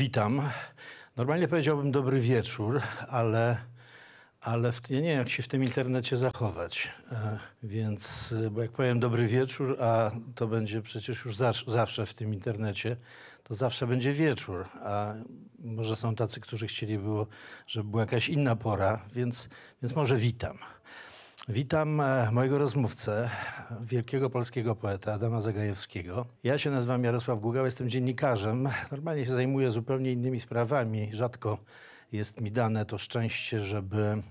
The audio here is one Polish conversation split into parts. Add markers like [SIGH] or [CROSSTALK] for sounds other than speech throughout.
Witam. Normalnie powiedziałbym dobry wieczór, ale, ale w, ja nie wiem, jak się w tym internecie zachować. E, więc, e, bo jak powiem dobry wieczór, a to będzie przecież już zasz, zawsze w tym internecie, to zawsze będzie wieczór. A może są tacy, którzy chcieli było, żeby była jakaś inna pora, więc, więc może witam. Witam e, mojego rozmówcę, wielkiego polskiego poeta Adama Zagajewskiego. Ja się nazywam Jarosław Gugał, jestem dziennikarzem. Normalnie się zajmuję zupełnie innymi sprawami. Rzadko jest mi dane to szczęście, żeby,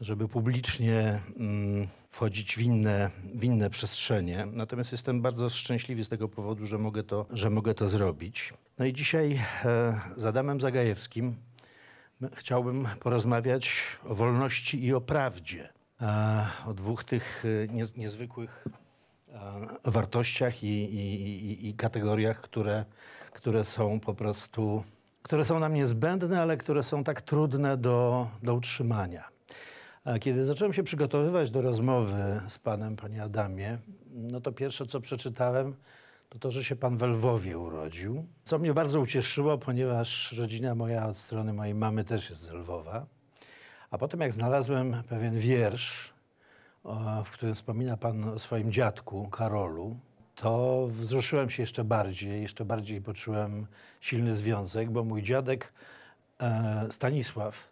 żeby publicznie mm, wchodzić w inne, w inne przestrzenie. Natomiast jestem bardzo szczęśliwy z tego powodu, że mogę to, że mogę to zrobić. No i dzisiaj e, z Adamem Zagajewskim chciałbym porozmawiać o wolności i o prawdzie. E, o dwóch tych e, niez, niezwykłych e, wartościach i, i, i, kategoriach, które, które są po prostu, które są nam niezbędne, ale które są tak trudne do, do utrzymania. Kiedy zacząłem się przygotowywać do rozmowy z panem, panie Adamie, no to pierwsze, co przeczytałem, to to, że się pan w Lwowie urodził. Co mnie bardzo ucieszyło, ponieważ rodzina moja od strony mojej mamy też jest z Lwowa. A potem jak znalazłem pewien wiersz, w którym wspomina pan o swoim dziadku Karolu, to wzruszyłem się jeszcze bardziej, jeszcze bardziej poczułem silny związek, bo mój dziadek e, Stanisław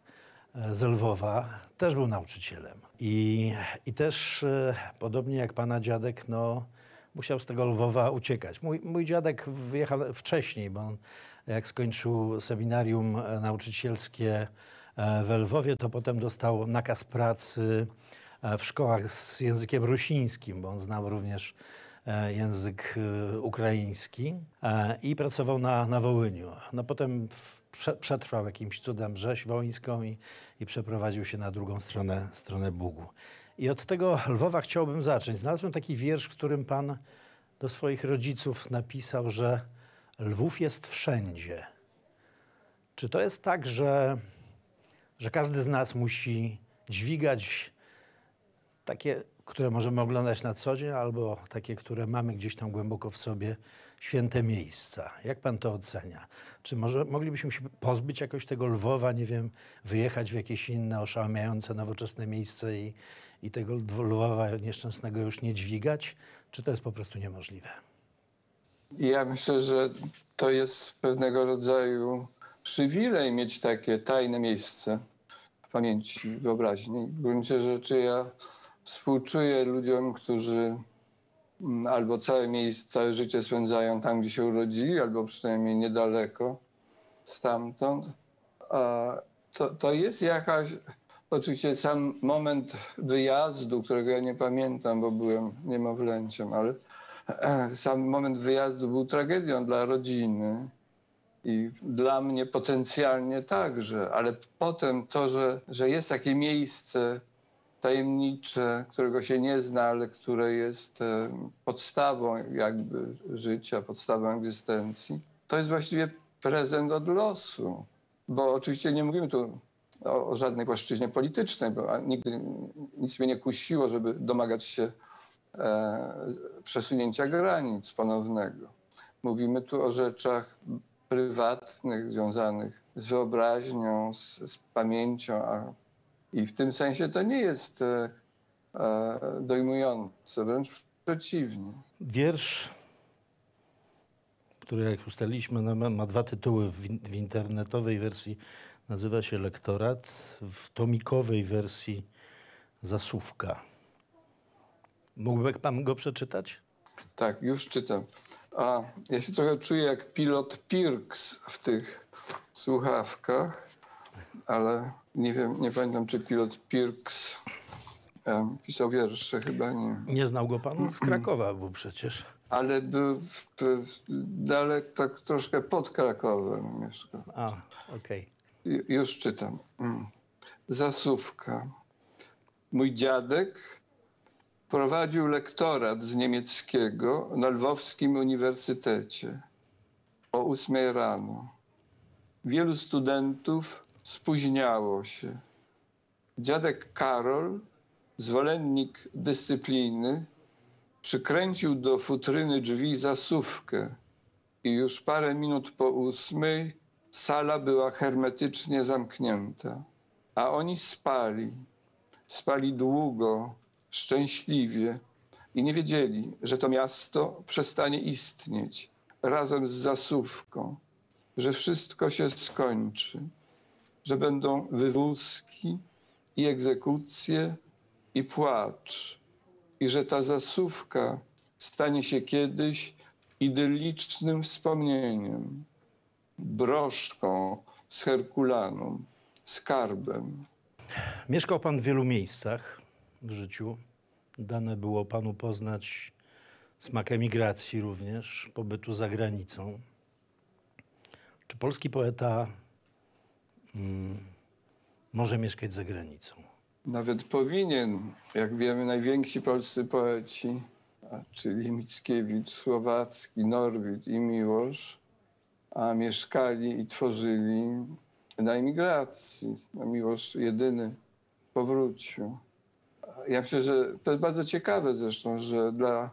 e, z Lwowa też był nauczycielem. I, i też e, podobnie jak pana dziadek, no, musiał z tego Lwowa uciekać. Mój, mój dziadek wyjechał wcześniej, bo on jak skończył seminarium nauczycielskie e, w Lwowie, to potem dostał nakaz pracy e, w szkołach z językiem rusińskim, bo on znał również e, język ukraiński i pracował na, na Wołyniu. No potem przetrwał jakimś cudem rzeź wołyńską i, i przeprowadził się na drugą stronę, stronę Bugu. I od tego Lwowa chciałbym zacząć. Znalazłem taki wiersz, w którym pan do swoich rodziców napisał, że Lwów jest wszędzie. Czy to jest tak, że, że każdy z nas musi dźwigać takie, które możemy oglądać na co dzień, albo takie, które mamy gdzieś tam głęboko w sobie, święte miejsca? Jak pan to ocenia? Czy może moglibyśmy się pozbyć jakoś tego Lwowa, nie wiem, wyjechać w jakieś inne, oszałamiające, nowoczesne miejsce i, i tego Lwowa nieszczęsnego już nie dźwigać? Czy to jest po prostu niemożliwe? Ja myślę, że to jest pewnego rodzaju przywilej mieć takie tajne miejsce pamięci, wyobraźni. W gruncie rzeczy ja współczuję ludziom, którzy mm, albo całe miejsce, całe życie spędzają tam, gdzie się urodzili, albo przynajmniej niedaleko stamtąd. A to, to jest jakaś, oczywiście sam moment wyjazdu, którego ja nie pamiętam, bo byłem niemowlęciem, ale [CLEARS THROAT] sam moment wyjazdu był tragedią dla rodziny i dla mnie potencjalnie także, ale potem to, że, że jest takie miejsce tajemnicze, którego się nie zna, ale które jest e, podstawą jakby życia, podstawą egzystencji, to jest właściwie prezent od losu. Bo oczywiście nie mówimy tu o, o żadnej płaszczyźnie politycznej, bo nigdy nic mnie nie kusiło, żeby domagać się e, przesunięcia granic ponownego. Mówimy tu o rzeczach prywatnych, związanych z wyobraźnią, z, z pamięcią, i w tym sensie to nie jest e, e, dojmujące, wręcz przeciwnie. Wiersz, który jak ustaliliśmy no, ma, dwa tytuły w internetowej wersji nazywa się Lektorat, w tomikowej wersji Zasówka. Mógłby pan go przeczytać? Tak, już czytam. A ja się trochę czuję jak pilot Pirks w tych słuchawkach, ale nie wiem, nie pamiętam, czy pilot Pirks pisał wiersze, chyba nie. Nie znał go pan? Z Krakowa był przecież. Ale był w, w, dalek, tak troszkę pod Krakowem mieszkał. A, okej. Ju- Już czytam. Mm. Zasówka. Mój dziadek prowadził lektorat z niemieckiego na Lwowskim Uniwersytecie o ósmej rano. Wielu studentów spóźniało się. Dziadek Karol, zwolennik dyscypliny, przykręcił do futryny drzwi zasówkę i już parę minut po ósmej sala była hermetycznie zamknięta, a oni spali. Spali długo, szczęśliwie i nie wiedzieli, że to miasto przestanie istnieć razem z zasówką, że wszystko się skończy, że będą wywózki i egzekucje i płacz, i że ta zasówka stanie się kiedyś idyllicznym wspomnieniem, broszką z Herkulanum, skarbem. Mieszkał pan w wielu miejscach w życiu. Dane było panu poznać smak emigracji również, pobytu za granicą. Czy polski poeta mm, może mieszkać za granicą? Nawet powinien, jak wiemy, najwięksi polscy poeci, czyli Mickiewicz, Słowacki, Norwid i Miłosz, a mieszkali i tworzyli na emigracji. A Miłosz jedyny powrócił. Ja myślę, że to jest bardzo ciekawe zresztą, że dla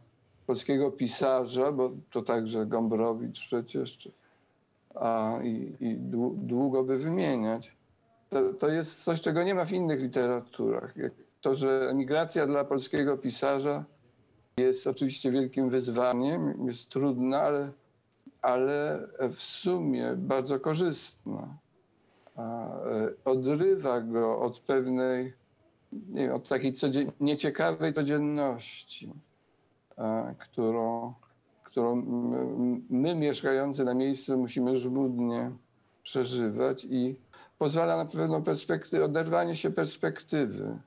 polskiego pisarza, bo to także Gombrowicz przecież, czy, a, i, i dłu- długo by wymieniać, to, to jest coś, czego nie ma w innych literaturach. To, że emigracja dla polskiego pisarza jest oczywiście wielkim wyzwaniem, jest trudna, ale, ale w sumie bardzo korzystna. E, odrywa go od pewnej, wiem, od takiej codzien- nieciekawej codzienności, e, którą, którą my, my mieszkający na miejscu musimy żmudnie przeżywać i pozwala na pewną perspektywę, oderwanie się perspektywy.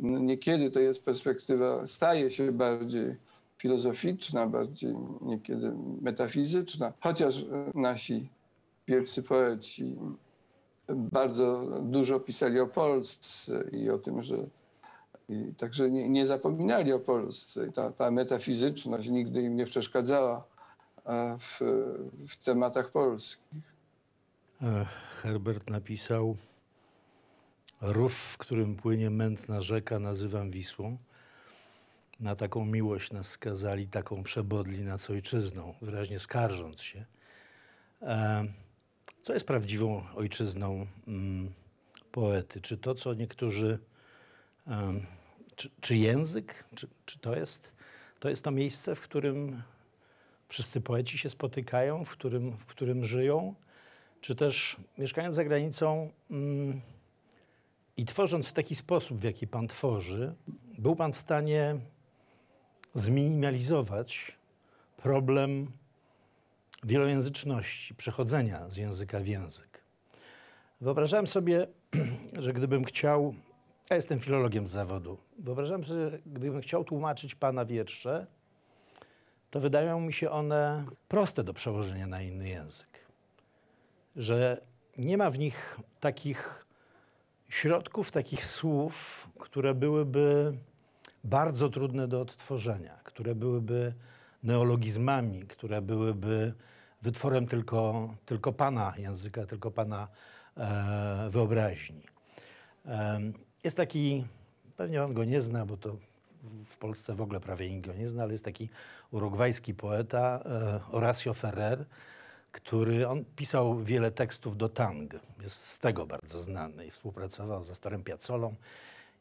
Niekiedy to jest perspektywa, staje się bardziej filozoficzna, bardziej niekiedy metafizyczna, chociaż e, nasi wielcy poeci bardzo dużo pisali o Polsce i o tym, że i także nie, nie zapominali o Polsce. Ta, ta metafizyczność nigdy im nie przeszkadzała e, w, w tematach polskich. E, Herbert napisał: Rów, w którym płynie mętna rzeka, nazywam Wisłą. Na taką miłość nas skazali, taką przebodli nad ojczyzną, wyraźnie skarżąc się. E, Co jest prawdziwą ojczyzną mm, poety? Czy to, co niektórzy. em, Czy, czy język? Czy, czy to, jest, to jest to miejsce, w którym wszyscy poeci się spotykają, w którym, w którym żyją? czy też mieszkając za granicą mm, i tworząc w taki sposób, w jaki Pan tworzy, był Pan w stanie zminimalizować problem wielojęzyczności, przechodzenia z języka w język. Wyobrażałem sobie, [CLEARS THROAT] że gdybym chciał, ja jestem filologiem z zawodu, wyobrażałem sobie, że gdybym chciał tłumaczyć Pana wiersze, to wydają mi się one proste do przełożenia na inny język że nie ma w nich takich środków, takich słów, które byłyby bardzo trudne do odtworzenia, które byłyby neologizmami, które byłyby wytworem tylko, tylko Pana języka, tylko Pana e, wyobraźni. Em, Jest taki, pewnie Pan go nie zna, bo to w Polsce w ogóle prawie nikt go nie zna, ale jest taki urugwajski poeta e, Horacio Ferrer, który on pisał wiele tekstów do tang. Jest z tego bardzo znany i współpracował z Astorem Piazzolą.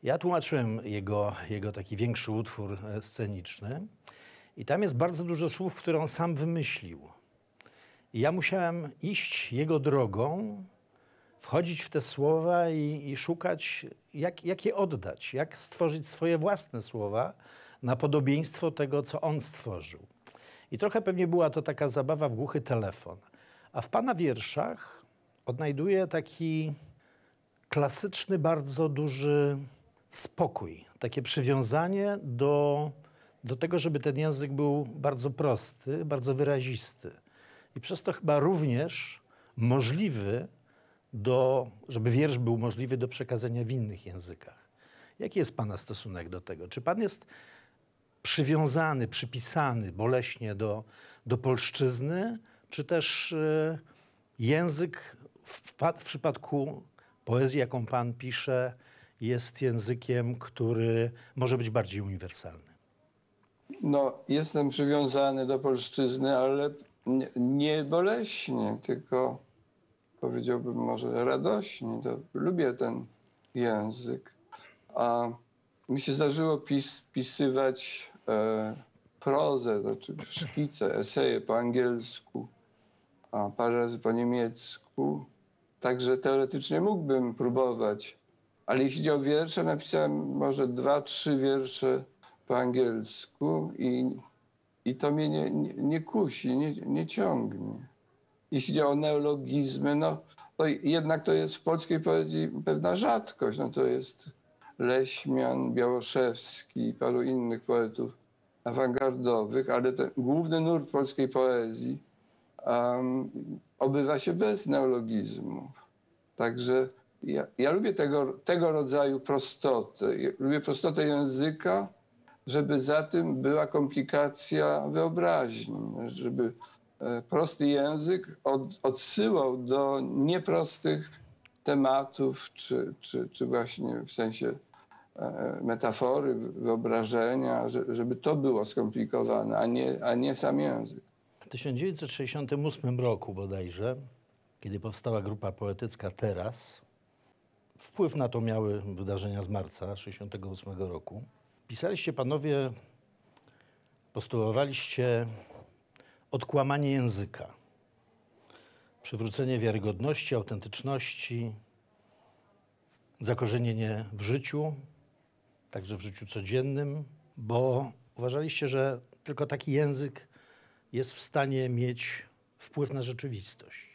Ja tłumaczyłem jego, jego taki większy utwór e, sceniczny i tam jest bardzo dużo słów, które on sam wymyślił. I ja musiałem iść jego drogą, wchodzić w te słowa i, i szukać, jak, jak je oddać, jak stworzyć swoje własne słowa na podobieństwo tego, co on stworzył. I trochę pewnie była to taka zabawa w głuchy telefon. A w pana wierszach odnajduję taki klasyczny, bardzo duży spokój, takie przywiązanie do, do tego, żeby ten język był bardzo prosty, bardzo wyrazisty. I przez to chyba również możliwy do, żeby wiersz był możliwy do przekazania w innych językach. Jaki jest Pana stosunek do tego? Czy Pan jest przywiązany, przypisany boleśnie do, do polszczyzny, czy też e, język w, w przypadku poezji, jaką Pan pisze, jest językiem, który może być bardziej uniwersalny? No, jestem przywiązany do polszczyzny, ale nie, nie boleśnie, tylko powiedziałbym może radośni. To lubię ten język. A mi się zdarzyło pis, pisywać e, prozę, znaczy szkice, eseje po angielsku, a parę razy po niemiecku. Także teoretycznie mógłbym próbować. Ale jeśli chodzi o wiersze, napisałem może dwa, trzy wiersze po angielsku i, i to mnie nie, nie, nie kusi, nie, nie ciągnie. Jeśli chodzi o neologizmy, no to jednak to jest w polskiej poezji pewna rzadkość. No to jest Leśmian, Białoszewski i paru innych poetów awangardowych, ale ten główny nurt polskiej poezji um, obywa się bez neologizmów. Także ja, ja lubię tego, tego rodzaju prostotę. Ja Lubię prostotę języka, żeby za tym była komplikacja wyobraźni, żeby e, prosty język od, odsyłał do nieprostych tematów, czy, czy, czy właśnie w sensie e, metafory, wyobrażenia, że, żeby to było skomplikowane, a nie, a nie sam język. W 1968 roku bodajże, kiedy powstała grupa poetycka Teraz, wpływ na to miały wydarzenia z marca 1968 roku. Pisaliście panowie, postulowaliście odkłamanie języka, przywrócenie wiarygodności, autentyczności, zakorzenienie w życiu, także w życiu codziennym, bo uważaliście, że tylko taki język jest w stanie mieć wpływ na rzeczywistość.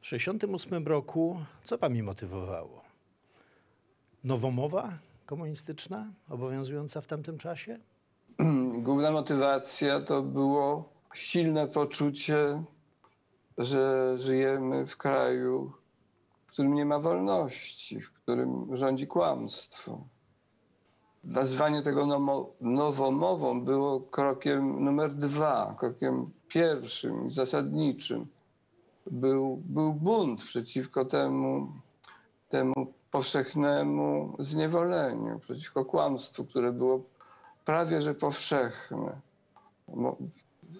W 1968 roku co wami motywowało? Nowomowa komunistyczna obowiązująca w tamtym czasie? Główna motywacja to było silne poczucie, że żyjemy w kraju, w którym nie ma wolności, w którym rządzi kłamstwo. Nazwanie tego nowomową było krokiem numer dwa, krokiem pierwszym, zasadniczym. Był, był bunt przeciwko temu, temu powszechnemu zniewoleniu, przeciwko kłamstwu, które było prawie że powszechne.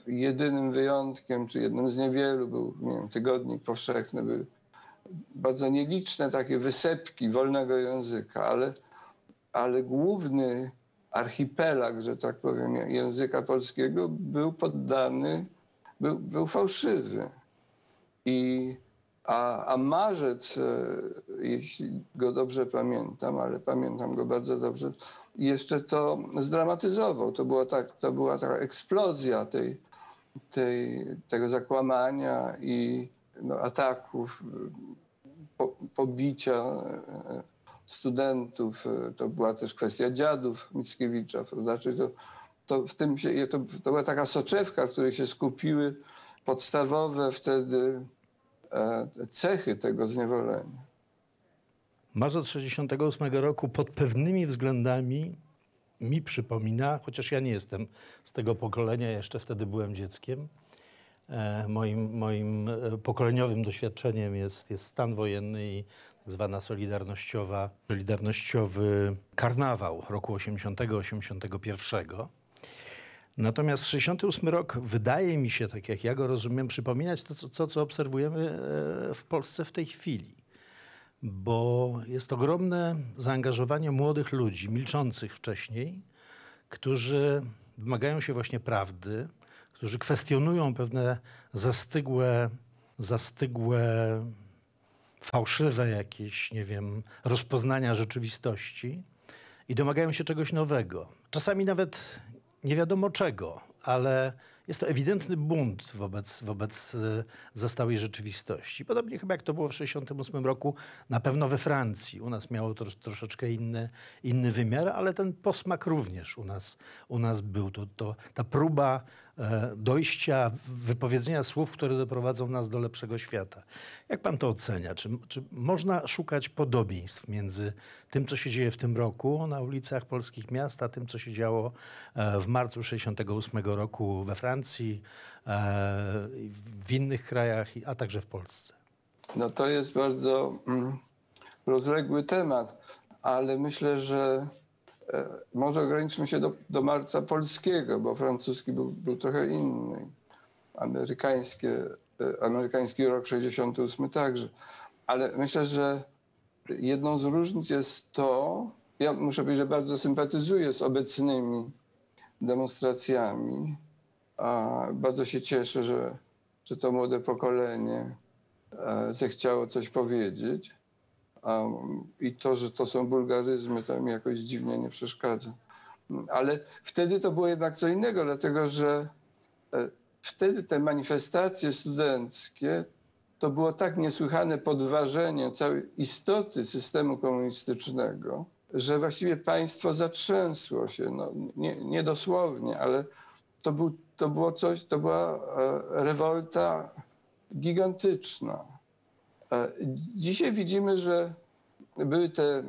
Jedynym wyjątkiem, czy jednym z niewielu był nie wiem, tygodnik powszechny, były bardzo nieliczne takie wysepki wolnego języka, ale, ale główny archipelag, że tak powiem, języka polskiego był poddany, był, był fałszywy. I, a, a marzec, e, jeśli go dobrze pamiętam, ale pamiętam go bardzo dobrze, jeszcze to zdramatyzował. To była, tak, to była taka eksplozja tej, tej, tego zakłamania i no, ataków, po, pobicia e, studentów. To była też kwestia dziadów Mickiewicza. Znaczy to, to, w tym się, to, to była taka soczewka, w której się skupiły podstawowe wtedy e, cechy tego zniewolenia. Marzec 68 roku pod pewnymi względami mi przypomina, chociaż ja nie jestem z tego pokolenia, jeszcze wtedy byłem dzieckiem. E, moim, moim e, pokoleniowym doświadczeniem jest, jest stan wojenny i tak zwana solidarnościowa, solidarnościowy karnawał roku 80-81. Natomiast 68 rok wydaje mi się, tak jak ja go rozumiem, przypominać to, co, co obserwujemy e, w Polsce w tej chwili bo jest ogromne zaangażowanie młodych ludzi, milczących wcześniej, którzy domagają się właśnie prawdy, którzy kwestionują pewne zastygłe, zastygłe, fałszywe jakieś, nie wiem, rozpoznania rzeczywistości i domagają się czegoś nowego. Czasami nawet nie wiadomo czego, ale jest to ewidentny bunt wobec, wobec e, zastałej rzeczywistości. Podobnie chyba jak to było w 1968 roku, na pewno we Francji. U nas miało to troszeczkę inny, inny wymiar, ale ten posmak również u nas, u nas był. To, to, ta próba dojścia, wypowiedzenia słów, które doprowadzą nas do lepszego świata. Jak pan to ocenia? Czy, czy można szukać podobieństw między tym, co się dzieje w tym roku na ulicach polskich miast, a tym, co się działo e, w marcu 68 roku we Francji, e, w innych krajach, a także w Polsce? No to jest bardzo mm, rozległy temat, ale myślę, że e, może ograniczmy się do, do marca polskiego, bo francuski był, był trochę inny. Amerykańskie e, amerykański rok 68 także. Ale myślę, że jedną z różnic jest to, ja muszę powiedzieć, że bardzo sympatyzuję z obecnymi demonstracjami. A bardzo się cieszę, że, że to młode pokolenie e, zechciało coś powiedzieć. A, I to, że to są wulgaryzmy, to mi jakoś dziwnie nie przeszkadza. Ale wtedy to było jednak co innego, dlatego że e, wtedy te manifestacje studenckie to było tak niesłychane podważenie całej istoty systemu komunistycznego, że właściwie państwo zatrzęsło się. No, nie, nie dosłownie, ale to, był, to było coś, to była e, rewolta gigantyczna. Dzisiaj widzimy, że były te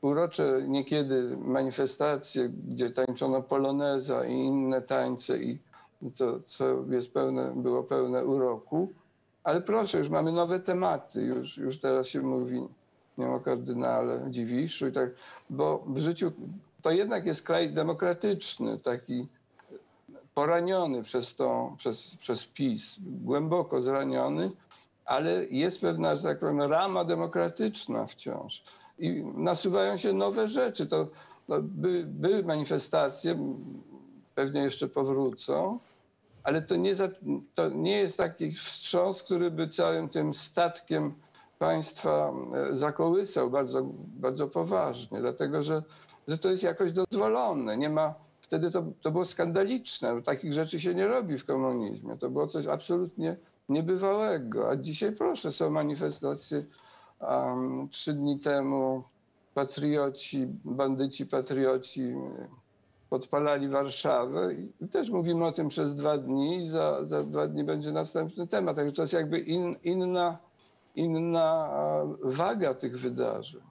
urocze niekiedy manifestacje, gdzie tańczono poloneza i inne tańce i to, co jest pełne, było pełne uroku. Ale proszę, już mamy nowe tematy, już, już teraz się mówi nie o kardynale Dziwiszu i tak, bo w życiu to jednak jest kraj demokratyczny, taki poraniony przez, tą, przez, przez PiS, głęboko zraniony, ale jest pewna, że tak powiem, rama demokratyczna wciąż. I nasuwają się nowe rzeczy. To, to by, były manifestacje, pewnie jeszcze powrócą, ale to nie, za, to nie jest taki wstrząs, który by całym tym statkiem państwa e, zakołysał bardzo, bardzo poważnie, dlatego że, że to jest jakoś dozwolone. Nie ma, wtedy to, to było skandaliczne. Takich rzeczy się nie robi w komunizmie. To było coś absolutnie niebywałego. A dzisiaj proszę, są manifestacje. Um, trzy dni temu patrioci, bandyci patrioci e, podpalali Warszawę i też mówimy o tym przez dwa dni i za, za dwa dni będzie następny temat. Także to jest jakby in, inna, inna waga tych wydarzeń.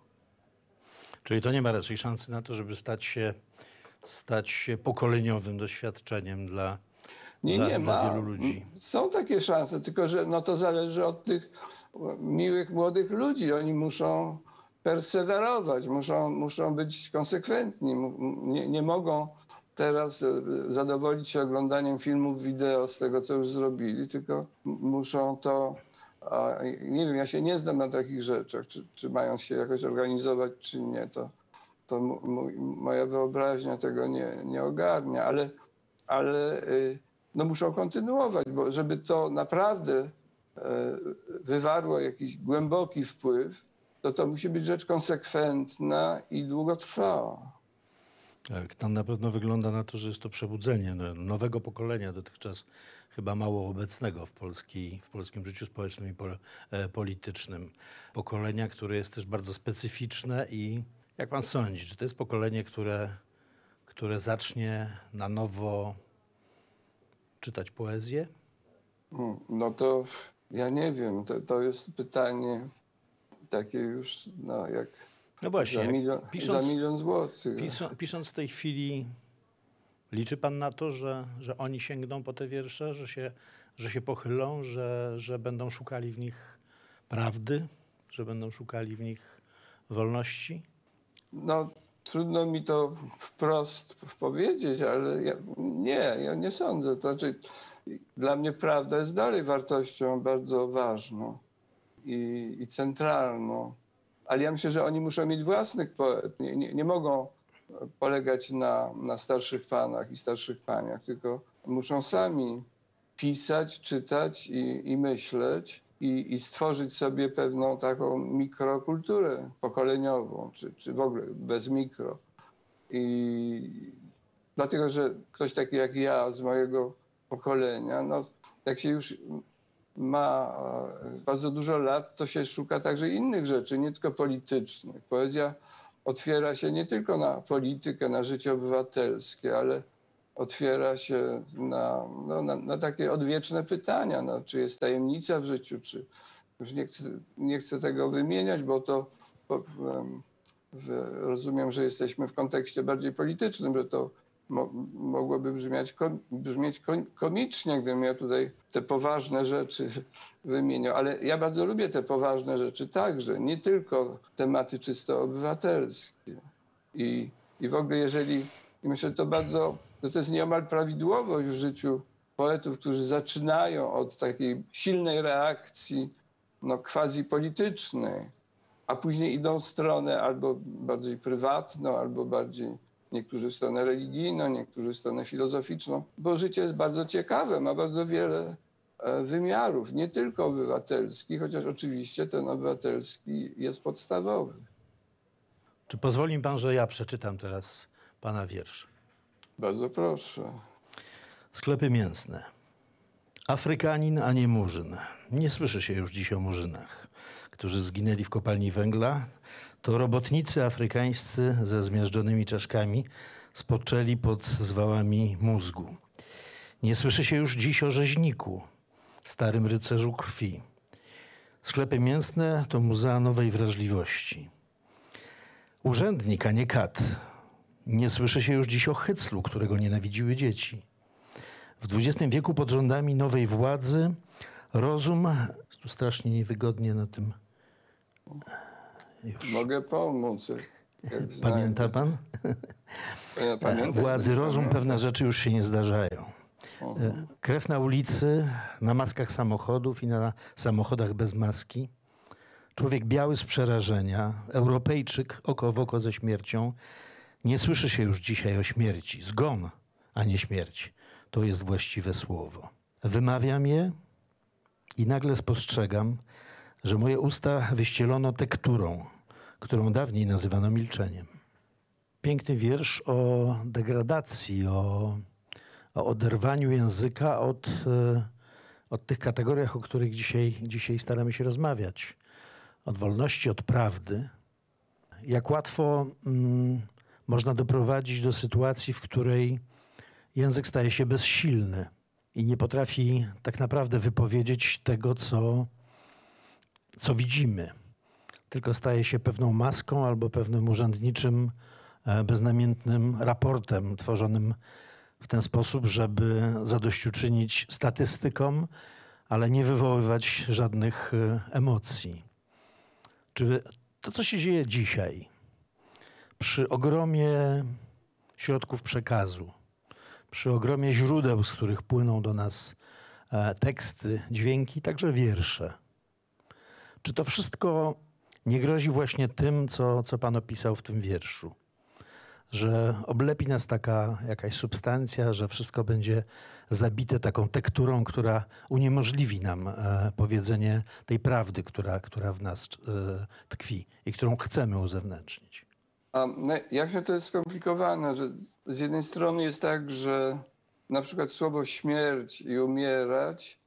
Czyli to nie ma raczej szansy na to, żeby stać się, stać się pokoleniowym doświadczeniem dla, Nie, dla, nie dla ma. wielu ludzi. Są takie szanse, tylko że no to zależy od tych miłych młodych ludzi. Oni muszą persewerować, muszą, muszą być konsekwentni. Nie, nie mogą teraz e, zadowolić się oglądaniem filmów wideo z tego, co już zrobili, tylko muszą to. Nie wiem, ja się nie znam na takich rzeczach, czy, czy mają się jakoś organizować, czy nie. To, to mój- moja wyobraźnia tego nie, nie ogarnia, ale, ale y, no muszą kontynuować, bo żeby to naprawdę e, wywarło jakiś głęboki wpływ, to to musi być rzecz konsekwentna i długotrwała. Tak, tam na pewno wygląda na to, że jest to przebudzenie no, nowego pokolenia, dotychczas chyba mało obecnego w, w polskim życiu społecznym i e, politycznym. Pokolenia, które jest też bardzo specyficzne i jak pan sądzi, czy to jest pokolenie, które, które zacznie na nowo czytać poezję? Mm, No to ja nie wiem, to, to jest pytanie takie już no, jak No właśnie, za milion, pisząc, za milion złotych. Pisą, pisząc w tej chwili, liczy pan na to, że, że oni sięgną po te wiersze, że się, że się pochylą, że, że będą szukali w nich prawdy, że będą szukali w nich wolności? No, trudno mi to wprost powiedzieć, ale ja, nie, ja nie sądzę. To znaczy, dla mnie prawda jest dalej wartością bardzo ważną i, i centralną. Ale ja myślę, że oni muszą mieć własnych poet. Nie, nie, nie mogą polegać na, na starszych panach i starszych paniach, tylko muszą sami pisać, czytać i, i myśleć i, i stworzyć sobie pewną taką mikrokulturę pokoleniową, czy, czy w ogóle bez mikro. I dlatego, że ktoś taki jak ja z mojego pokolenia, no jak się już ma e, bardzo dużo lat, to się szuka także innych rzeczy, nie tylko politycznych. Poezja otwiera się nie tylko na politykę, na życie obywatelskie, ale otwiera się na, no, na, na takie odwieczne pytania, no, czy jest tajemnica w życiu, czy już nie chcę, nie chcę tego wymieniać, bo to em, w, rozumiem, że jesteśmy w kontekście bardziej politycznym, że to mo, mogłoby brzmiać, kom, brzmieć kom, komicznie, gdybym ja tutaj te poważne rzeczy [LAUGHS] wymieniał, ale ja bardzo lubię te poważne rzeczy także, nie tylko tematy czysto obywatelskie. I, i w ogóle jeżeli, i myślę, to bardzo, że to jest nieomal prawidłowość w życiu poetów, którzy zaczynają od takiej silnej reakcji no, quasi politycznej, a później idą w stronę albo bardziej prywatną, albo bardziej niektórzy w stronę religijną, niektórzy w stronę filozoficzną, bo życie jest bardzo ciekawe, ma bardzo wiele e, wymiarów, nie tylko obywatelski, chociaż oczywiście ten obywatelski jest podstawowy. Czy pozwoli mi pan, że ja przeczytam teraz pana wiersz? Bardzo proszę. Sklepy mięsne. Afrykanin, a nie murzyn. Nie słyszy się już dziś o murzynach, którzy zginęli w kopalni węgla. To robotnicy afrykańscy ze zmiażdżonymi czaszkami spoczęli pod zwałami mózgu. Nie słyszy się już dziś o rzeźniku, starym rycerzu krwi. Sklepy mięsne to muzea nowej wrażliwości. Urzędnik, a nie kat. Nie słyszy się już dziś o hyclu, którego nienawidziły dzieci. W XX wieku pod rządami nowej władzy rozum, tu strasznie niewygodnie na tym. Już. Mogę pomóc. [LAUGHS] Pamięta pan? Ja pamiętam, Władzy rozum, pewne rzeczy już się nie zdarzają. E, Krew na ulicy, na maskach samochodów i na samochodach bez maski. Człowiek biały z przerażenia, Europejczyk oko w oko ze śmiercią. Nie słyszy się już dzisiaj o śmierci. Zgon, a nie śmierć. To jest właściwe słowo. Wymawiam je i nagle spostrzegam, że moje usta wyścielono tekturą, którą dawniej nazywano milczeniem. Piękny wiersz o degradacji, o, o oderwaniu języka od, e, od tych kategoriach, o których dzisiaj, dzisiaj staramy się rozmawiać. Od wolności, od prawdy. Jak łatwo mm, można doprowadzić do sytuacji, w której język staje się bezsilny i nie potrafi tak naprawdę wypowiedzieć tego, co, co widzimy tylko staje się pewną maską albo pewnym urzędniczym, e, beznamiętnym raportem tworzonym w ten sposób, żeby zadośćuczynić statystykom, ale nie wywoływać żadnych e, emocji. Czy to, co się dzieje dzisiaj, przy ogromie środków przekazu, przy ogromie źródeł, z których płyną do nas e, teksty, dźwięki, także wiersze, czy to wszystko nie grozi właśnie tym, co, co Pan opisał w tym wierszu? Że oblepi nas taka jakaś substancja, że wszystko będzie zabite taką tekturą, która uniemożliwi nam e, powiedzenie tej prawdy, która, która w nas e, tkwi i którą chcemy uzewnętrznić. No, jakże to jest skomplikowane, że z jednej strony jest tak, że na przykład słowo śmierć i umierać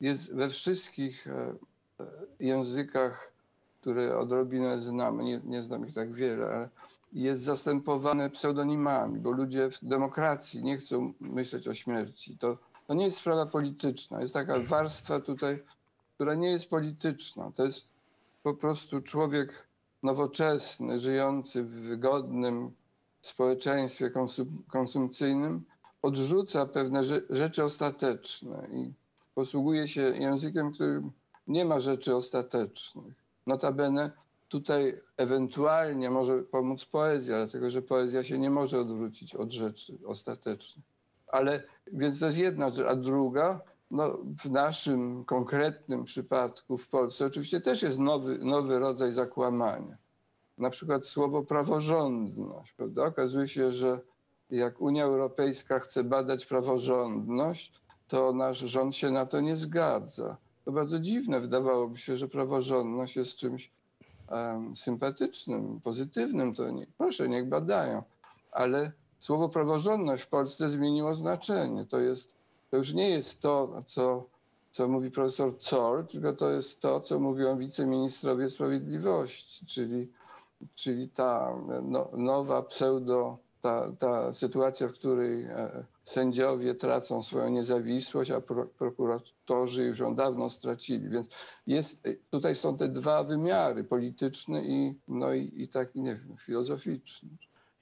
jest we wszystkich e, e, językach, które odrobinę znamy, nie, nie znam ich tak wiele, ale jest zastępowane pseudonimami, bo ludzie w demokracji nie chcą myśleć o śmierci. To, to nie jest sprawa polityczna. Jest taka warstwa tutaj, która nie jest polityczna. To jest po prostu człowiek nowoczesny, żyjący w wygodnym społeczeństwie konsum, konsumpcyjnym, odrzuca pewne rze- rzeczy ostateczne i posługuje się językiem, którym nie ma rzeczy ostatecznych. Notabene tutaj ewentualnie może pomóc poezja, dlatego że poezja się nie może odwrócić od rzeczy ostatecznych. Ale więc to jest jedna rzecz, a druga, no, w naszym konkretnym przypadku w Polsce oczywiście też jest nowy, nowy rodzaj zakłamania. Na przykład słowo praworządność. Prawda? Okazuje się, że jak Unia Europejska chce badać praworządność, to nasz rząd się na to nie zgadza. To bardzo dziwne. Wydawałoby się, że praworządność jest czymś em, sympatycznym, pozytywnym. To nie, proszę, niech badają. Ale słowo praworządność w Polsce zmieniło znaczenie. To, jest, to już nie jest to, co, co mówi profesor Cor, tylko to jest to, co mówią wiceministrowie sprawiedliwości, czyli, czyli ta no, nowa pseudo, ta, ta sytuacja, w której e, sędziowie tracą swoją niezawisłość, a pro, prokuratorzy już ją dawno stracili. Więc jest, tutaj są te dwa wymiary, polityczny i, no i, i taki, nie wiem, filozoficzny.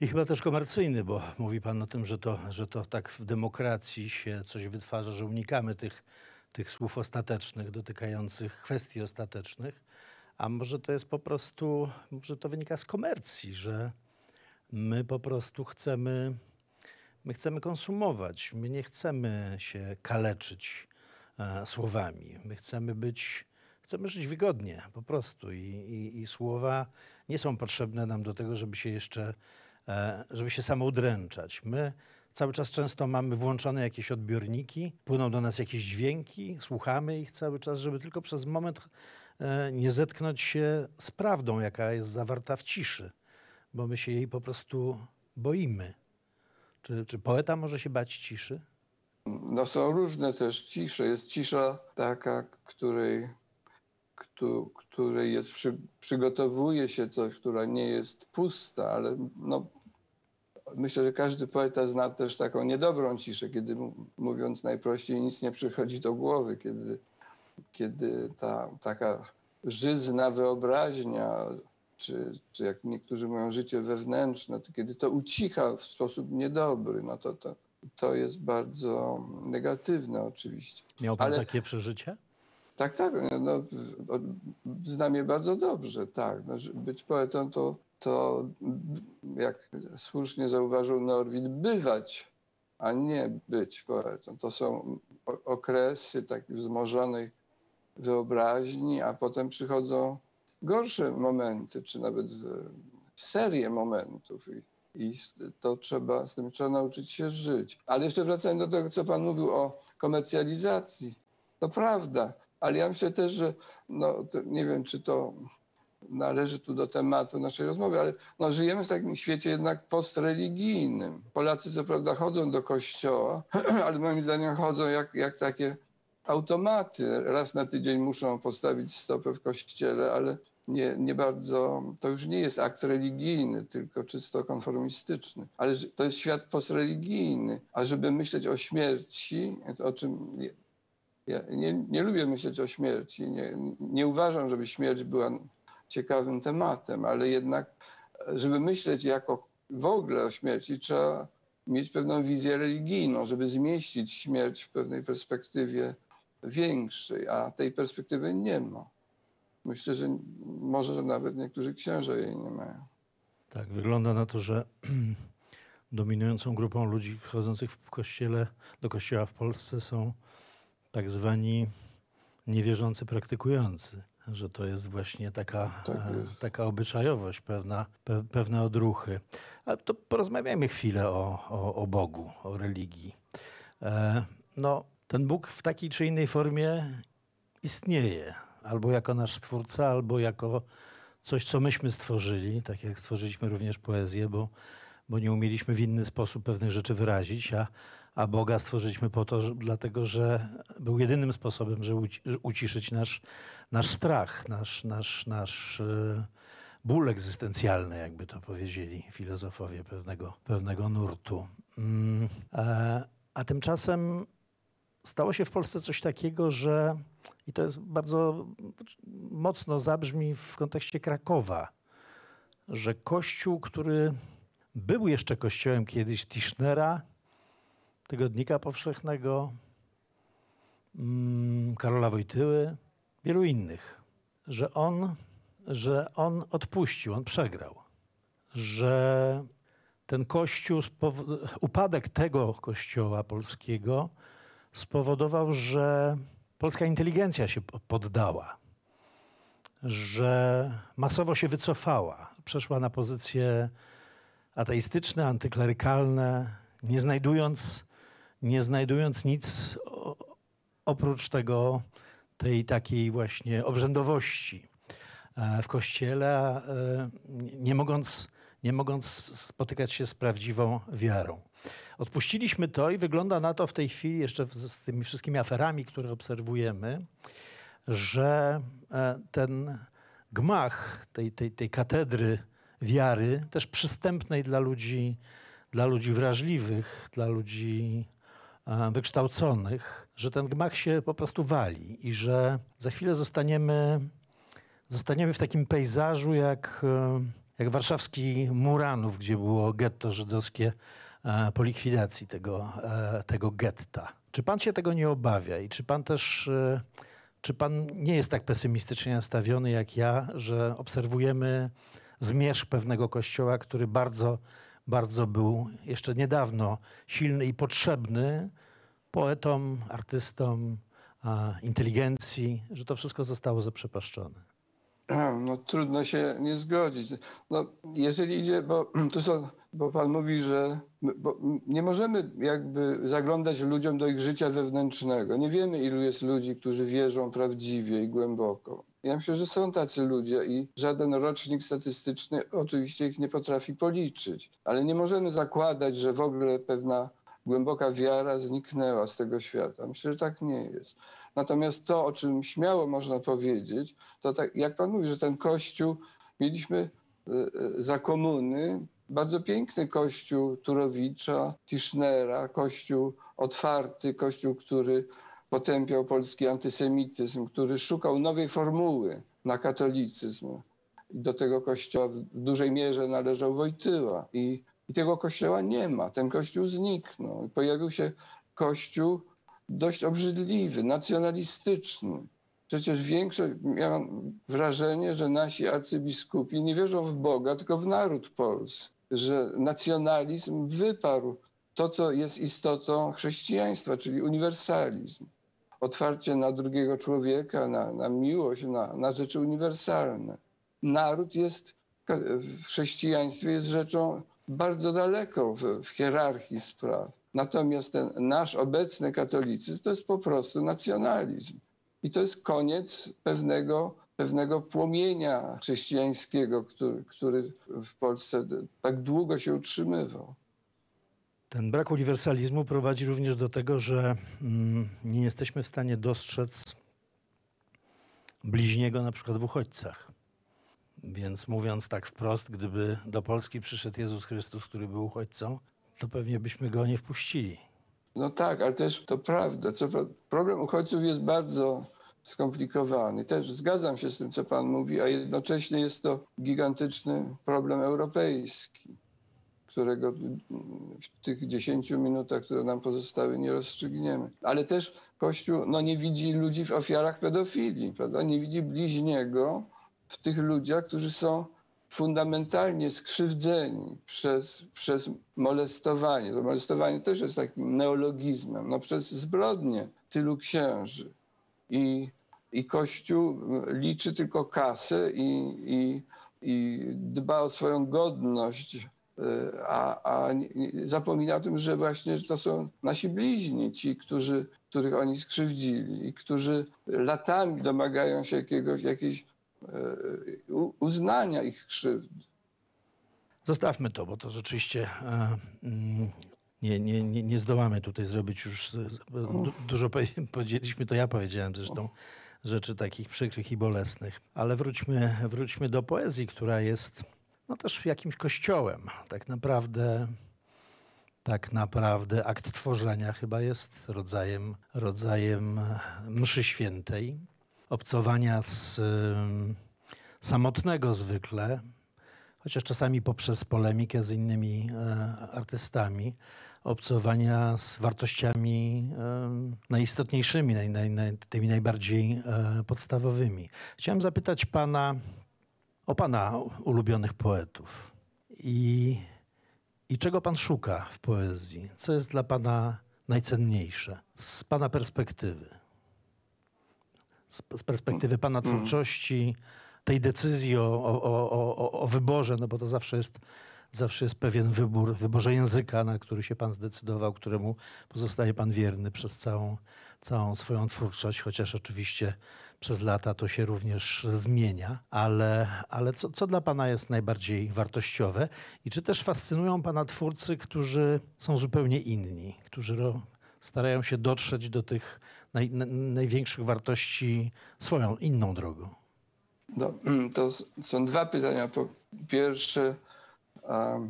I chyba też komercyjny, bo mówi Pan o tym, że to, że to tak w demokracji się coś wytwarza, że unikamy tych, tych słów ostatecznych, dotykających kwestii ostatecznych. A może to jest po prostu, może to wynika z komercji, że my po prostu chcemy My chcemy konsumować, my nie chcemy się kaleczyć e, słowami. My chcemy być, chcemy żyć wygodnie po prostu I, i, i słowa nie są potrzebne nam do tego, żeby się jeszcze, żeby się samoudręczać. My cały czas często mamy włączone jakieś odbiorniki, płyną do nas jakieś dźwięki, słuchamy ich cały czas, żeby tylko przez moment e, nie zetknąć się z prawdą, jaka jest zawarta w ciszy, bo my się jej po prostu boimy. Czy, czy poeta może się bać ciszy? No są różne też cisze. Jest cisza taka, której, któ- której jest przy, przygotowuje się coś, która nie jest pusta, ale no, myślę, że każdy poeta zna też taką niedobrą ciszę, kiedy mówiąc najprościej nic nie przychodzi do głowy, kiedy, kiedy ta taka żyzna wyobraźnia, czy, czy jak niektórzy mówią życie wewnętrzne, to kiedy to ucicha w sposób niedobry, no to, to, to jest bardzo negatywne oczywiście. Miał pan Ale- takie przeżycie? Tak, tak, no, no, znam je bardzo dobrze, tak. No, być poetą to, to, jak słusznie zauważył Norwid, bywać, a nie być poetą. To są okresy takiej wzmożonej wyobraźni, a potem przychodzą gorsze momenty, czy nawet e, serie momentów. I, to trzeba, z tym trzeba nauczyć się żyć. Ale jeszcze wracając do tego, co pan mówił o komercjalizacji. To prawda, ale ja myślę też, że no, nie wiem, czy to należy tu do tematu naszej rozmowy, ale no, żyjemy w takim świecie jednak postreligijnym. Polacy co prawda chodzą do kościoła, [CLEARS THROAT] ale moim zdaniem chodzą jak, jak takie automaty. Raz na tydzień muszą postawić stopę w kościele, ale nie, nie bardzo, to już nie jest akt religijny, tylko czysto konformistyczny. Ale to jest świat postreligijny. A żeby myśleć o śmierci, o czym ja nie, nie lubię myśleć o śmierci. Nie, nie uważam, żeby śmierć była ciekawym tematem, ale jednak, żeby myśleć jako w ogóle o śmierci, trzeba mieć pewną wizję religijną, żeby zmieścić śmierć w pewnej perspektywie większej, a tej perspektywy nie ma. Myślę, że może nawet niektórzy księża jej nie mają. Tak, wygląda na to, że [CLEARS THROAT] dominującą grupą ludzi chodzących w kościele, do kościoła w Polsce są tak zwani niewierzący praktykujący. Że to jest właśnie taka, Tak e, jest. taka obyczajowość, pewna, pe, pewne odruchy. A to porozmawiajmy chwilę o, o, o Bogu, o religii. E, no, ten Bóg w takiej czy innej formie istnieje. Albo jako nasz stwórca, albo jako coś, co myśmy stworzyli, tak jak stworzyliśmy również poezję, bo, bo nie umieliśmy w inny sposób pewnych rzeczy wyrazić, a, a Boga stworzyliśmy po to, że, dlatego że był jedynym sposobem, żeby uci- uciszyć nasz, nasz strach, nasz, nasz, nasz e, ból egzystencjalny, jakby to powiedzieli filozofowie pewnego, pewnego nurtu. Mm, a tymczasem stało się w Polsce coś takiego, że i to jest bardzo mocno zabrzmi w kontekście Krakowa, że kościół, który był jeszcze kościołem kiedyś Tischnera, Tygodnika Powszechnego, mm, Karola Wojtyły, wielu innych, że on, że on odpuścił, on przegrał, że ten kościół, upadek tego kościoła polskiego spowodował, że polska inteligencja się po- poddała, że masowo się wycofała, przeszła na pozycje ateistyczne, antyklerykalne, nie znajdując, nie znajdując nic oprócz tego, tej takiej właśnie obrzędowości e, w kościele, e, nie- mogąc, nie mogąc spotykać się z prawdziwą wiarą. Odpuściliśmy to i wygląda na to w tej chwili, jeszcze z tymi wszystkimi aferami, które obserwujemy, że e, ten gmach tej, tej, tej katedry wiary, też przystępnej dla ludzi, dla ludzi wrażliwych, dla ludzi wykształconych, że ten gmach się po prostu wali i że za chwilę zostaniemy, zostaniemy w takim pejzażu jak, e, jak warszawski Muranów, gdzie było getto żydowskie e, po likwidacji tego, e, tego getta. Czy pan się tego nie obawia i czy pan też, e, czy pan nie jest tak pesymistycznie nastawiony jak ja, że obserwujemy zmierzch pewnego kościoła, który bardzo bardzo był jeszcze niedawno silny i potrzebny poetom, artystom, inteligencji, że to wszystko zostało zaprzepaszczone. A, No trudno się nie zgodzić. No, jeżeli idzie, bo [CLEARS THROAT] tu są, bo pan mówi, że nie możemy jakby zaglądać ludziom do ich życia wewnętrznego. Nie wiemy, ilu jest ludzi, którzy wierzą prawdziwie i głęboko. Ja myślę, że są tacy ludzie i żaden rocznik statystyczny oczywiście ich nie potrafi policzyć. Ale nie możemy zakładać, że w ogóle pewna głęboka wiara zniknęła z tego świata. Myślę, że tak nie jest. Natomiast to, o czym śmiało można powiedzieć, to tak, jak pan mówi, że ten kościół, mieliśmy e, e, za komuny bardzo piękny kościół Turowicza, Tischnera, kościół otwarty, kościół, który potępiał polski antysemityzm, który szukał nowej formuły na katolicyzm. Do tego kościoła w dużej mierze należał Wojtyła. I, I tego kościoła nie ma. Ten kościół zniknął. Pojawił się kościół dość obrzydliwy, nacjonalistyczny. Przecież większość, miałam wrażenie, że nasi arcybiskupi nie wierzą w Boga, tylko w naród polski. Że nacjonalizm wyparł to, co jest istotą chrześcijaństwa, czyli uniwersalizm. Otwarcie na drugiego człowieka, na, na miłość, na, na rzeczy uniwersalne. Naród jest w chrześcijaństwie jest rzeczą bardzo daleko w, w hierarchii spraw. Natomiast ten nasz obecny katolicyzm to jest po prostu nacjonalizm. I to jest koniec pewnego, pewnego płomienia chrześcijańskiego, który, który w Polsce tak długo się utrzymywał. Ten brak uniwersalizmu prowadzi również do tego, że mm, nie jesteśmy w stanie dostrzec bliźniego na przykład w uchodźcach. Więc mówiąc tak wprost, gdyby do Polski przyszedł Jezus Chrystus, który był uchodźcą, to pewnie byśmy go nie wpuścili. No tak, ale też to prawda. Co, problem uchodźców jest bardzo skomplikowany. Też zgadzam się z tym, co pan mówi, a jednocześnie jest to gigantyczny problem europejski, którego w tych 10 minutach, które nam pozostały, nie rozstrzygniemy. Ale też Kościół no, nie widzi ludzi w ofiarach pedofilii, prawda? Nie widzi bliźniego w tych ludziach, którzy są fundamentalnie skrzywdzeni przez, przez molestowanie. To molestowanie też jest takim neologizmem, no przez zbrodnie tylu księży. I, i Kościół liczy tylko kasę i, i, i dba o swoją godność, y, a, a zapomina o tym, że właśnie że to są nasi bliźni, ci, którzy, których oni skrzywdzili i którzy latami domagają się jakiegoś, jakiejś e, uznania ich krzywd. Zostawmy to, bo to rzeczywiście e, mm, nie, nie, nie, nie zdołamy tutaj zrobić już. dużo powie- [LAUGHS] powiedzieliśmy, to ja powiedziałem zresztą rzeczy takich przykrych i bolesnych. Ale wróćmy, wróćmy do poezji, która jest no też jakimś kościołem. Tak naprawdę, tak naprawdę akt tworzenia chyba jest rodzajem, rodzajem e, mszy świętej, obcowania z em, samotnego zwykle, chociaż czasami poprzez polemikę z innymi e, artystami, obcowania z wartościami e, najistotniejszymi, naj, naj, naj, tymi najbardziej e, podstawowymi. Chciałem zapytać pana o pana ulubionych poetów i, i czego pan szuka w poezji? Co jest dla pana najcenniejsze z pana perspektywy? Z, perspektywy pana twórczości, tej decyzji o, o, o, o, wyborze, no bo to zawsze jest, zawsze jest pewien wybór, wyborze języka, na który się pan zdecydował, któremu pozostaje pan wierny przez całą, całą swoją twórczość, chociaż oczywiście przez lata to się również zmienia, ale, ale co, co dla pana jest najbardziej wartościowe i czy też fascynują pana twórcy, którzy są zupełnie inni, którzy starają się dotrzeć do tych naj, na, największych wartości swoją, inną drogą? No, to s- są dwa pytania. Po pierwsze,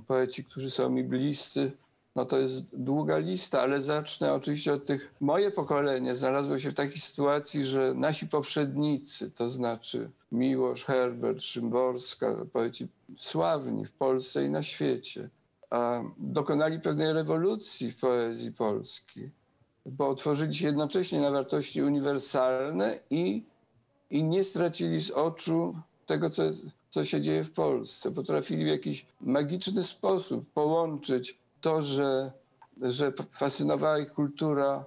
poeci, którzy są mi bliscy, no to jest długa lista, ale zacznę oczywiście od tych. Moje pokolenie znalazło się w takiej sytuacji, że nasi poprzednicy, to znaczy Miłosz, Herbert, Szymborska, poeci sławni w Polsce i na świecie, dokonali pewnej rewolucji w poezji polskiej, bo otworzyli się jednocześnie na wartości uniwersalne i i nie stracili z oczu tego, co, co się dzieje w Polsce. Potrafili w jakiś magiczny sposób połączyć to, że, że fascynowała ich kultura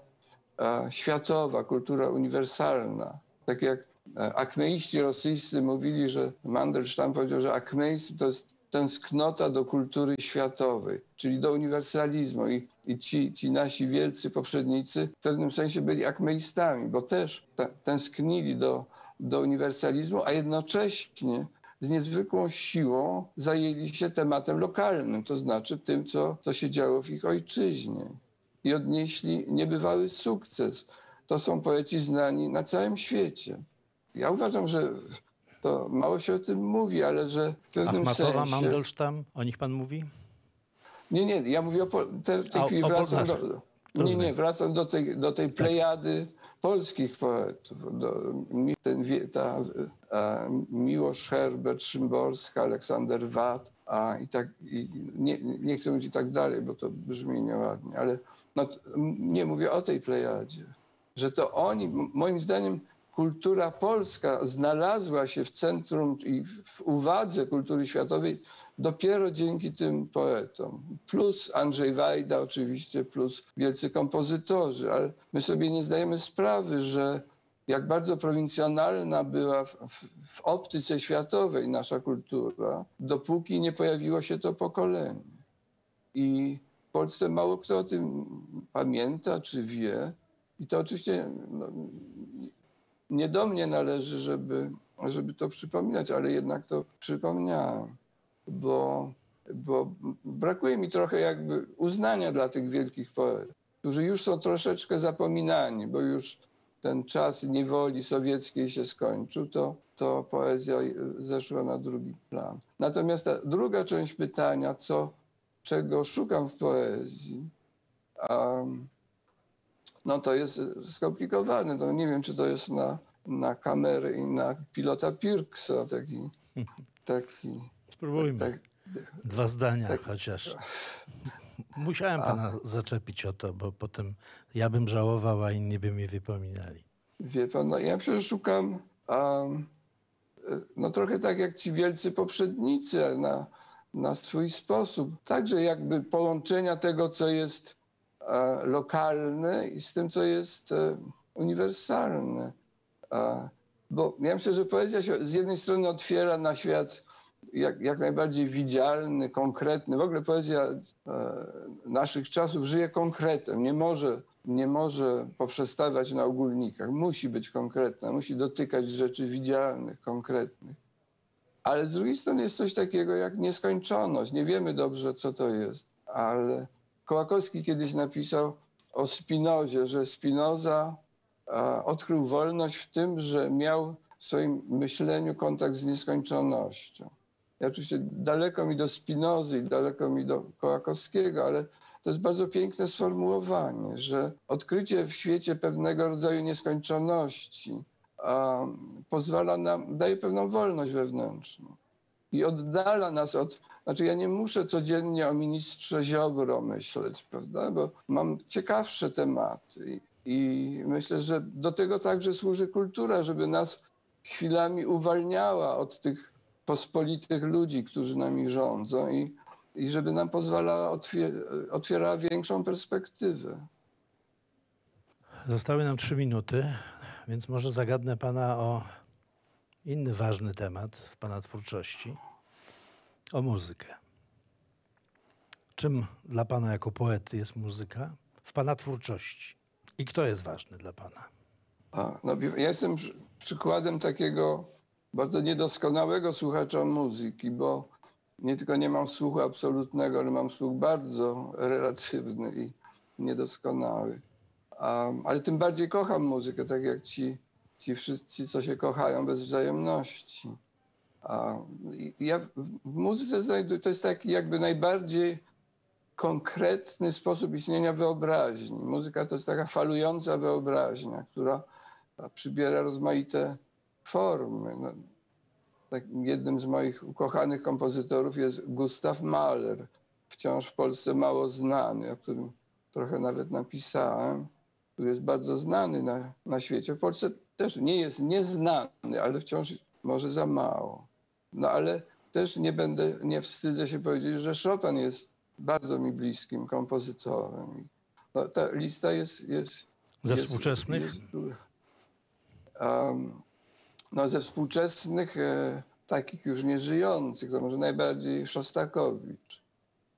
e, światowa, kultura uniwersalna. Tak jak e, akmeiści rosyjscy mówili, że Mandelstam powiedział, że akmeizm to jest tęsknota do kultury światowej, czyli do uniwersalizmu. I, i ci, ci nasi wielcy poprzednicy w pewnym sensie byli akmeistami, bo też te, tęsknili do, do uniwersalizmu, a jednocześnie z niezwykłą siłą zajęli się tematem lokalnym, to znaczy tym, co, co się działo w ich ojczyźnie. I odnieśli niebywały sukces. To są poeci znani na całym świecie. Ja uważam, że to mało się o tym mówi, ale że w pewnym Achmatowa, sensie... Mandelstam, o nich pan mówi? Nie, nie, ja mówię o po, te, w tej A, chwili o wracam do, nie, Rozumiem. nie, wracam do tej, do tej plejady polskich poetów. Do, ten, ta, a, Miłosz Herbert, Szymborska, Aleksander Wat, a i tak, i nie, nie chcę mówić i tak dalej, bo to brzmi nieładnie, ale no, nie mówię o tej plejadzie, że to oni, moim zdaniem, kultura polska znalazła się w centrum i w uwadze kultury światowej dopiero dzięki tym poetom. Plus Andrzej Wajda oczywiście, plus wielcy kompozytorzy, ale my sobie nie zdajemy sprawy, że jak bardzo prowincjonalna była w, w, optyce światowej nasza kultura, dopóki nie pojawiło się to pokolenie. I w Polsce mało kto o tym pamięta czy wie. I to oczywiście no, nie do mnie należy, żeby, żeby to przypominać, ale jednak to przypomniałem, bo, bo brakuje mi trochę jakby uznania dla tych wielkich poetów, którzy już są troszeczkę zapominani, bo już ten czas niewoli sowieckiej się skończył, to, to poezja zeszła na drugi plan. Natomiast ta druga część pytania, co, czego szukam w poezji, um, no to jest skomplikowane. No nie wiem, czy to jest na, na kamerę i na pilota Pirksa taki, [LAUGHS] taki, Spróbujmy. tak, Dwa zdania tak. chociaż. Musiałem pana zaczepić o to, bo potem ja bym żałował, a inni by mi wypominali. wie pan, no ja przecież szukam, um, no trochę tak jak ci wielcy poprzednicy na, na swój sposób. Także jakby połączenia tego, co jest e, lokalne i z tym, co jest e, uniwersalne. E, bo ja myślę, że poezja się z jednej strony otwiera na świat jak, jak najbardziej widzialny, konkretny. W ogóle poezja e, naszych czasów żyje konkretem. Nie może, nie może poprzestawać na ogólnikach. Musi być konkretna, musi dotykać rzeczy widzialnych, konkretnych. Ale z drugiej strony jest coś takiego jak nieskończoność. Nie wiemy dobrze, co to jest, ale Kołakowski kiedyś napisał o Spinozie, że Spinoza e, odkrył wolność w tym, że miał w swoim myśleniu kontakt z nieskończonością. I oczywiście daleko mi do Spinozy i daleko mi do Kołakowskiego, ale to jest bardzo piękne sformułowanie, że odkrycie w świecie pewnego rodzaju nieskończoności pozwala nam, daje pewną wolność wewnętrzną i oddala nas od. Znaczy, ja nie muszę codziennie o ministrze Ziobro myśleć, prawda? Bo mam ciekawsze tematy. I, myślę, że do tego także służy kultura, żeby nas chwilami uwalniała od tych pospolitych ludzi, którzy nami rządzą i, i żeby nam pozwalała, otwier otwierała większą perspektywę. Zostały nam trzy minuty, więc może zagadnę pana o inny ważny temat w pana twórczości o muzykę. Czym dla pana jako poety jest muzyka w pana twórczości? I kto jest ważny dla pana? A, no, ja jestem przy, przykładem takiego bardzo niedoskonałego słuchacza muzyki, bo nie tylko nie mam słuchu absolutnego, ale mam słuch bardzo relatywny i niedoskonały. Ale tym bardziej kocham muzykę, tak jak ci, ci wszyscy, co się kochają bez wzajemności. Ja w muzyce znajduję, to jest taki jakby najbardziej konkretny sposób istnienia wyobraźni. Muzyka to jest taka falująca wyobraźnia, która przybiera rozmaite formy. No, tak, jednym z moich ukochanych kompozytorów jest Gustav Mahler, wciąż w Polsce mało znany, o którym trochę nawet napisałem, który jest bardzo znany na, na świecie. W Polsce też nie jest nieznany, ale wciąż może za mało. No ale też nie będę, nie wstydzę się powiedzieć, że Chopin jest bardzo mi bliskim kompozytorem. No, ta lista jest... jest Ze jest- współczesnych? Jest, um, no ze współczesnych, e, takich już nieżyjących, to może najbardziej Szostakowicz,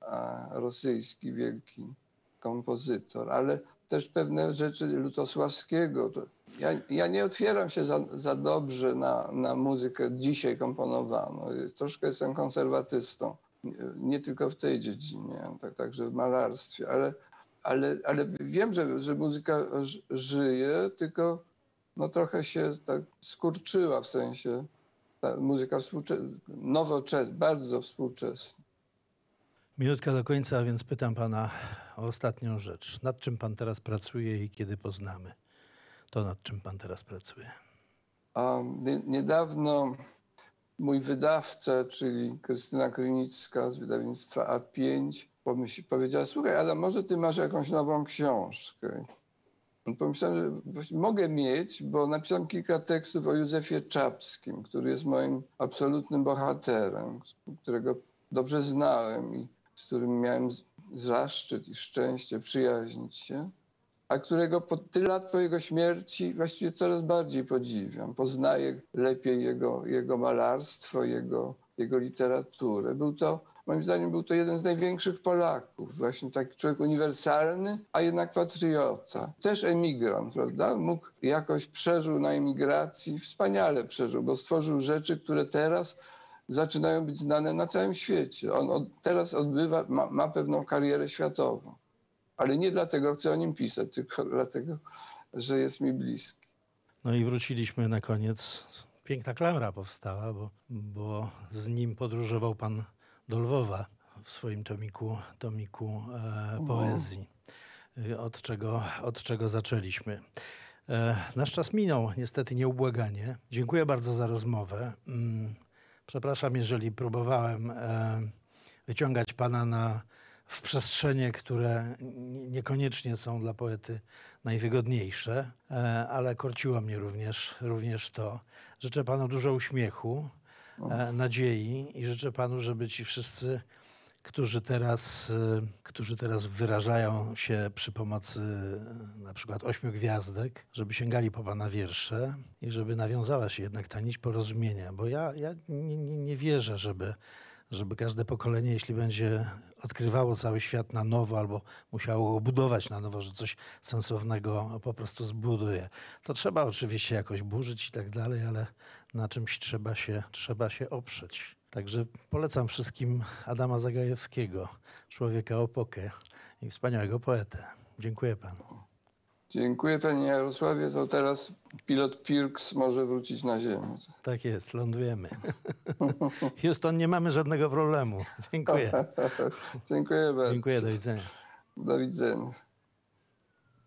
a, rosyjski wielki kompozytor, ale też pewne rzeczy Lutosławskiego. To ja, ja nie otwieram się za, za dobrze na, na muzykę dzisiaj komponowaną. Troszkę jestem konserwatystą, nie, tylko w tej dziedzinie, tak, także w malarstwie, ale, ale, ale wiem, że, że muzyka żyje, tylko no trochę się tak skurczyła w sensie ta muzyka nowoczesna, bardzo współczesna. Minutka do końca, więc pytam pana o ostatnią rzecz. Nad czym pan teraz pracuje i kiedy poznamy to, nad czym pan teraz pracuje? Niedawno mój wydawca, czyli Krystyna Krynicka z wydawnictwa A5, pomyśl, powiedziała, słuchaj, ale może ty masz jakąś nową książkę. Pomyślałem, że mogę mieć, bo napisałem kilka tekstów o Józefie Czapskim, który jest moim absolutnym bohaterem, którego dobrze znałem i z którym miałem zaszczyt i szczęście przyjaźnić się a którego po tyle lat po jego śmierci właściwie coraz bardziej podziwiam. Poznaję lepiej jego, jego malarstwo, jego, jego literaturę. Był to, moim zdaniem, był to jeden z największych Polaków. Właśnie taki człowiek uniwersalny, a jednak patriota. Też emigrant, prawda? Mógł jakoś przeżył na emigracji, wspaniale przeżył, bo stworzył rzeczy, które teraz zaczynają być znane na całym świecie. On od, teraz odbywa, ma, ma pewną karierę światową ale nie dlatego chcę o nim pisać, tylko [LAUGHS] dlatego, że jest mi bliski. No i wróciliśmy na koniec. Piękna klamra powstała, bo, bo z nim podróżował pan do Lwowa w swoim tomiku, tomiku e, poezji, Y, od czego, od czego zaczęliśmy. E, nasz czas minął, niestety nieubłaganie. Dziękuję bardzo za rozmowę. Mm, Przepraszam, jeżeli próbowałem e, wyciągać pana na, w przestrzenie, które nie- niekoniecznie są dla poety najwygodniejsze, e, ale korciło mnie również, również to. Życzę panu dużo uśmiechu, e, nadziei i życzę panu, żeby ci wszyscy, którzy teraz, e, którzy teraz wyrażają się przy pomocy na przykład ośmiu gwiazdek, żeby sięgali po pana wiersze i żeby nawiązała się jednak ta nić porozumienia, bo ja, ja nie, nie, nie wierzę, żeby żeby każde pokolenie, jeśli będzie odkrywało cały świat na nowo albo musiało go budować na nowo, że coś sensownego po prostu zbuduje. To trzeba oczywiście jakoś burzyć i tak dalej, ale na czymś trzeba się, trzeba się oprzeć. Także polecam wszystkim Adama Zagajewskiego, człowieka epokę i wspaniałego poetę. Dziękuję panu. Dziękuję panie Jarosławie. To teraz pilot Pirks może wrócić na ziemię. Tak jest, lądujemy. [LAUGHS] Houston, nie mamy żadnego problemu. Dziękuję. [LAUGHS] Dziękuję bardzo. Dziękuję, do widzenia. Do widzenia.